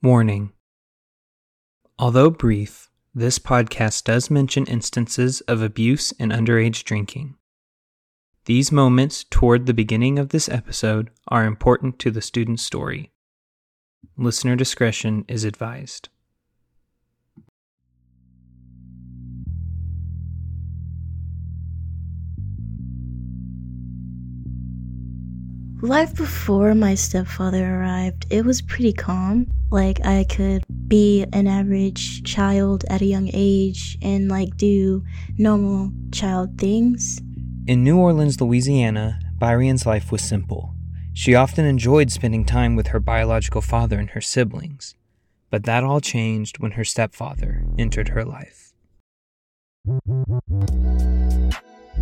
Warning. Although brief, this podcast does mention instances of abuse and underage drinking. These moments toward the beginning of this episode are important to the student's story. Listener discretion is advised. Life before my stepfather arrived, it was pretty calm. Like, I could be an average child at a young age and, like, do normal child things. In New Orleans, Louisiana, Byrion's life was simple. She often enjoyed spending time with her biological father and her siblings. But that all changed when her stepfather entered her life.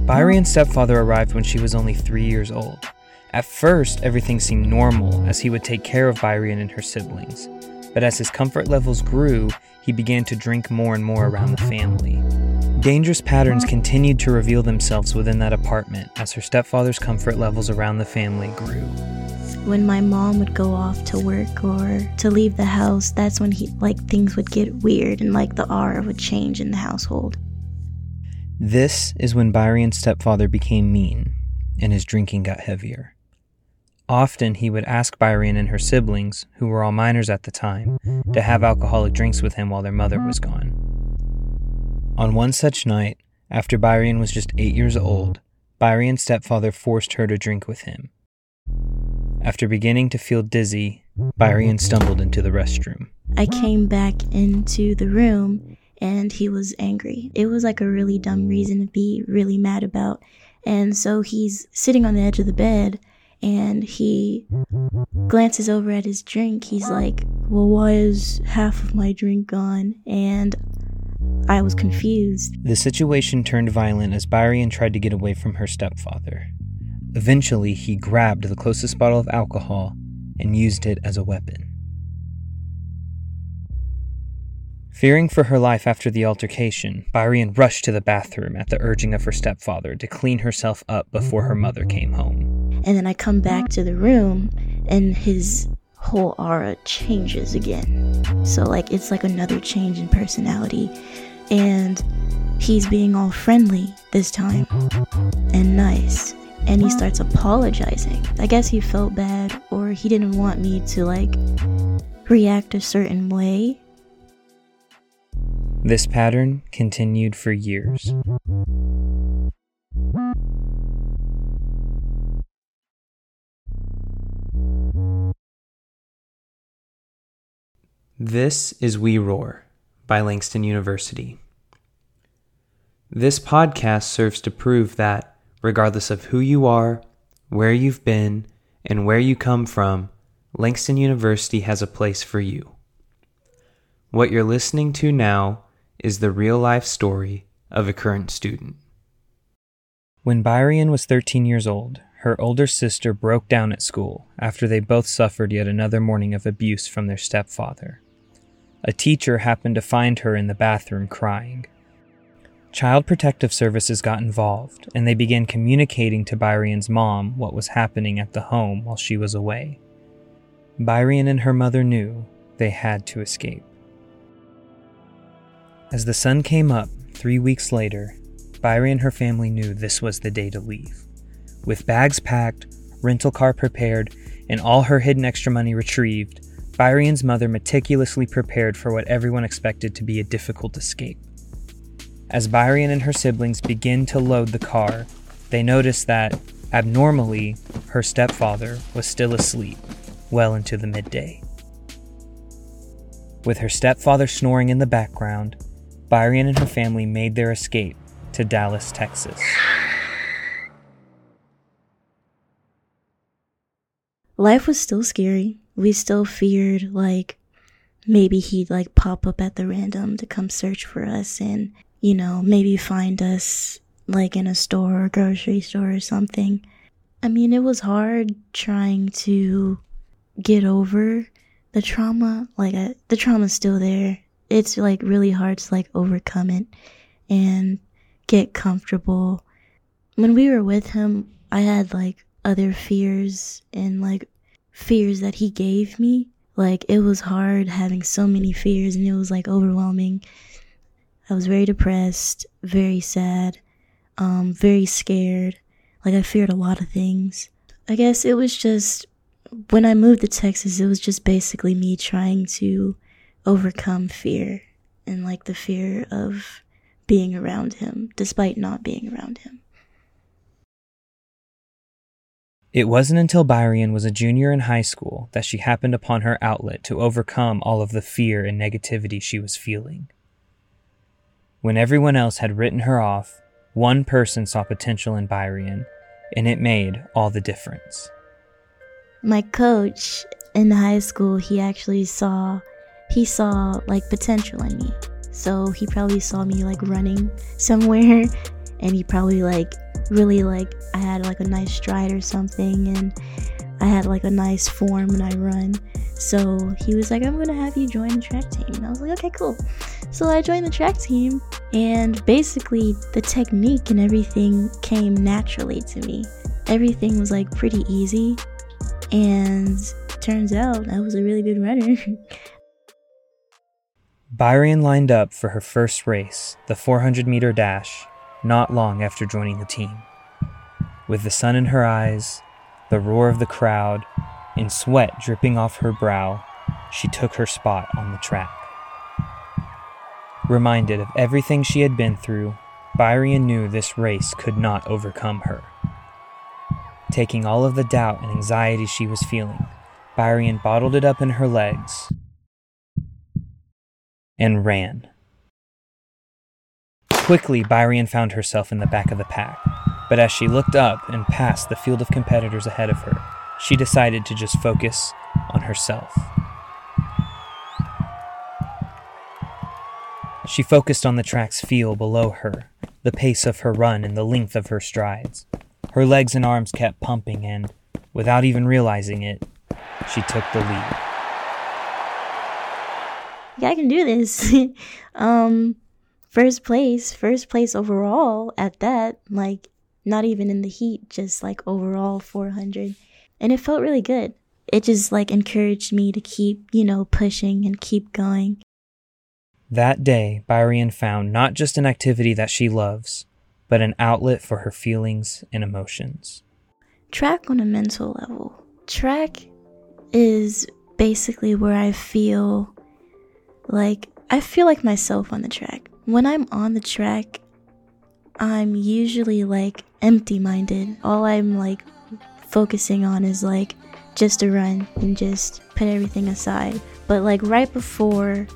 Byrion's stepfather arrived when she was only three years old. At first, everything seemed normal as he would take care of Byrion and her siblings. But as his comfort levels grew, he began to drink more and more around the family. Dangerous patterns continued to reveal themselves within that apartment as her stepfather's comfort levels around the family grew. When my mom would go off to work or to leave the house, that's when he like things would get weird and like the aura would change in the household. This is when Byrion's stepfather became mean and his drinking got heavier. Often he would ask Byrion and her siblings, who were all minors at the time, to have alcoholic drinks with him while their mother was gone. On one such night, after Byrion was just eight years old, Byrion's stepfather forced her to drink with him. After beginning to feel dizzy, Byrion stumbled into the restroom. I came back into the room and he was angry. It was like a really dumb reason to be really mad about. And so he's sitting on the edge of the bed and he glances over at his drink. He's like, Well, why is half of my drink gone? And I was confused. The situation turned violent as Byrion tried to get away from her stepfather. Eventually, he grabbed the closest bottle of alcohol and used it as a weapon. Fearing for her life after the altercation, Byrion rushed to the bathroom at the urging of her stepfather to clean herself up before her mother came home. And then I come back to the room and his whole aura changes again. So, like, it's like another change in personality. And he's being all friendly this time and nice. And he starts apologizing. I guess he felt bad or he didn't want me to, like, react a certain way this pattern continued for years. This is We Roar by Langston University. This podcast serves to prove that, regardless of who you are, where you've been, and where you come from, Langston University has a place for you. What you're listening to now is the real life story of a current student. When Byrion was 13 years old, her older sister broke down at school after they both suffered yet another morning of abuse from their stepfather. A teacher happened to find her in the bathroom crying. Child Protective Services got involved, and they began communicating to Byrion's mom what was happening at the home while she was away. Byrion and her mother knew they had to escape. As the sun came up three weeks later, Byrion and her family knew this was the day to leave. With bags packed, rental car prepared, and all her hidden extra money retrieved, Byrion's mother meticulously prepared for what everyone expected to be a difficult escape. As Byrion and her siblings begin to load the car, they notice that, abnormally, her stepfather was still asleep well into the midday. With her stepfather snoring in the background, Byrion and her family made their escape to Dallas, Texas. Life was still scary. We still feared, like, maybe he'd, like, pop up at the random to come search for us and, you know, maybe find us, like, in a store or grocery store or something. I mean, it was hard trying to get over the trauma. Like, I, the trauma's still there it's like really hard to like overcome it and get comfortable. When we were with him, I had like other fears and like fears that he gave me. Like it was hard having so many fears and it was like overwhelming. I was very depressed, very sad, um, very scared. Like I feared a lot of things. I guess it was just when I moved to Texas, it was just basically me trying to overcome fear and like the fear of being around him despite not being around him. It wasn't until Byrion was a junior in high school that she happened upon her outlet to overcome all of the fear and negativity she was feeling. When everyone else had written her off, one person saw potential in Byrion, and it made all the difference. My coach in high school, he actually saw he saw like potential in me. So he probably saw me like running somewhere and he probably like really like I had like a nice stride or something and I had like a nice form when I run. So he was like, I'm gonna have you join the track team. And I was like, okay, cool. So I joined the track team and basically the technique and everything came naturally to me. Everything was like pretty easy and turns out I was a really good runner. Byrion lined up for her first race, the 400 meter dash, not long after joining the team. With the sun in her eyes, the roar of the crowd, and sweat dripping off her brow, she took her spot on the track. Reminded of everything she had been through, Byrion knew this race could not overcome her. Taking all of the doubt and anxiety she was feeling, Byrion bottled it up in her legs and ran. Quickly, Byrion found herself in the back of the pack, but as she looked up and past the field of competitors ahead of her, she decided to just focus on herself. She focused on the track's feel below her, the pace of her run and the length of her strides. Her legs and arms kept pumping, and, without even realizing it, she took the lead yeah, I can do this. um, first place, first place overall at that, like not even in the heat, just like overall 400. And it felt really good. It just like encouraged me to keep, you know, pushing and keep going. That day, Byrion found not just an activity that she loves, but an outlet for her feelings and emotions. Track on a mental level. Track is basically where I feel like, I feel like myself on the track. When I'm on the track, I'm usually like empty minded. All I'm like focusing on is like just a run and just put everything aside. But like right before,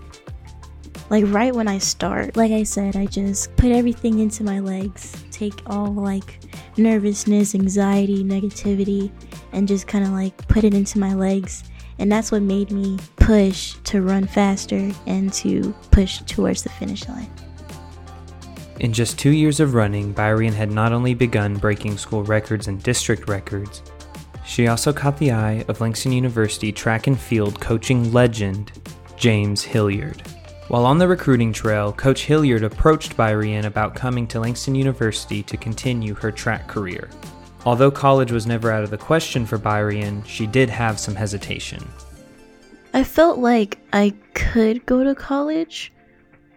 like right when I start, like I said, I just put everything into my legs, take all like nervousness, anxiety, negativity, and just kind of like put it into my legs and that's what made me push to run faster and to push towards the finish line. In just two years of running, Byrion had not only begun breaking school records and district records, she also caught the eye of Langston University track and field coaching legend, James Hilliard. While on the recruiting trail, Coach Hilliard approached Byrion about coming to Langston University to continue her track career. Although college was never out of the question for Byrion, she did have some hesitation. I felt like I could go to college,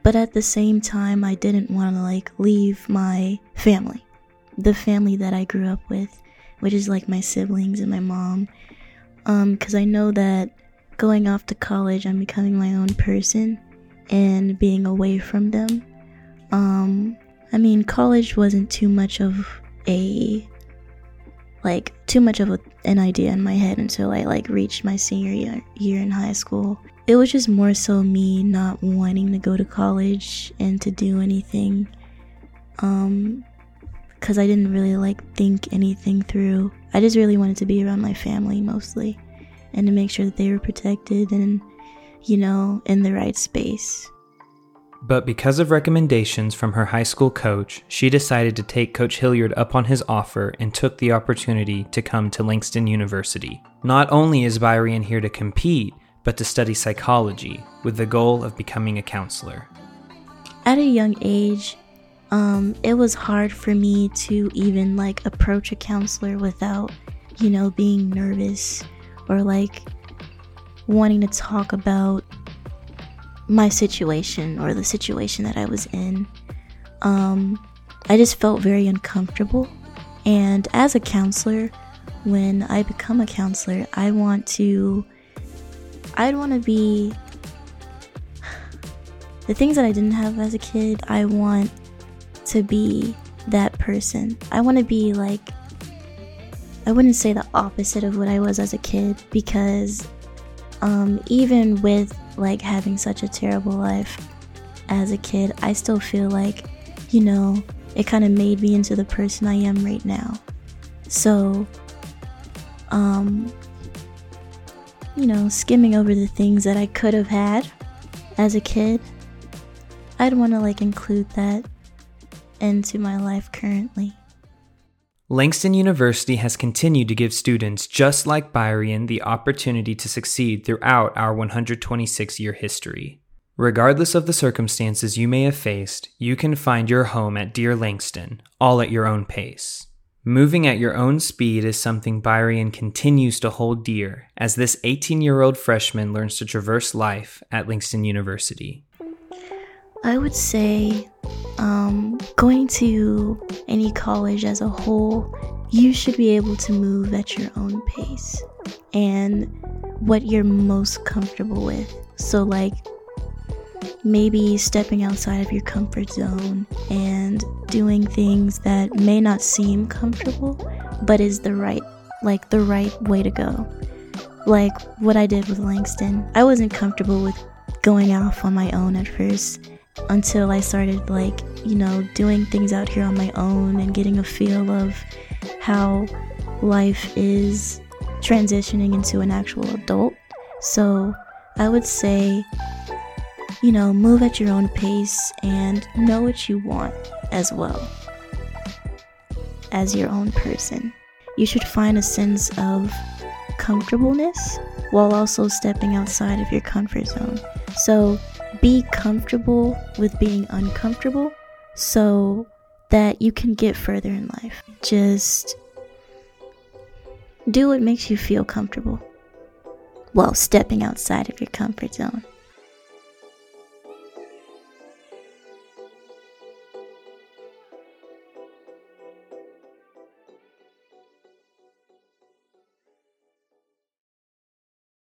but at the same time, I didn't want to like leave my family, the family that I grew up with, which is like my siblings and my mom. Um, because I know that going off to college, I'm becoming my own person and being away from them. Um, I mean, college wasn't too much of a like too much of a, an idea in my head until I like reached my senior year, year in high school. It was just more so me not wanting to go to college and to do anything um cuz I didn't really like think anything through. I just really wanted to be around my family mostly and to make sure that they were protected and you know in the right space. But because of recommendations from her high school coach, she decided to take Coach Hilliard up on his offer and took the opportunity to come to Langston University. Not only is Byrion here to compete, but to study psychology with the goal of becoming a counselor. At a young age, um, it was hard for me to even like approach a counselor without, you know, being nervous or like wanting to talk about my situation or the situation that I was in. Um, I just felt very uncomfortable. And as a counselor, when I become a counselor, I want to, I'd want to be the things that I didn't have as a kid. I want to be that person. I want to be like, I wouldn't say the opposite of what I was as a kid because um, even with like having such a terrible life as a kid, I still feel like, you know, it kind of made me into the person I am right now. So, um, you know, skimming over the things that I could have had as a kid, I'd want to like include that into my life currently. Langston University has continued to give students just like Byrion the opportunity to succeed throughout our 126 year history. Regardless of the circumstances you may have faced, you can find your home at Dear Langston, all at your own pace. Moving at your own speed is something Byrion continues to hold dear as this 18 year old freshman learns to traverse life at Langston University. I would say um, going to any college as a whole, you should be able to move at your own pace and what you're most comfortable with. So, like, maybe stepping outside of your comfort zone and doing things that may not seem comfortable, but is the right, like, the right way to go. Like what I did with Langston. I wasn't comfortable with going off on my own at first until I started like, you know, doing things out here on my own and getting a feel of how life is transitioning into an actual adult. So, I would say, you know, move at your own pace and know what you want as well as your own person. You should find a sense of comfortableness while also stepping outside of your comfort zone. So, be comfortable with being uncomfortable so that you can get further in life. Just do what makes you feel comfortable while stepping outside of your comfort zone.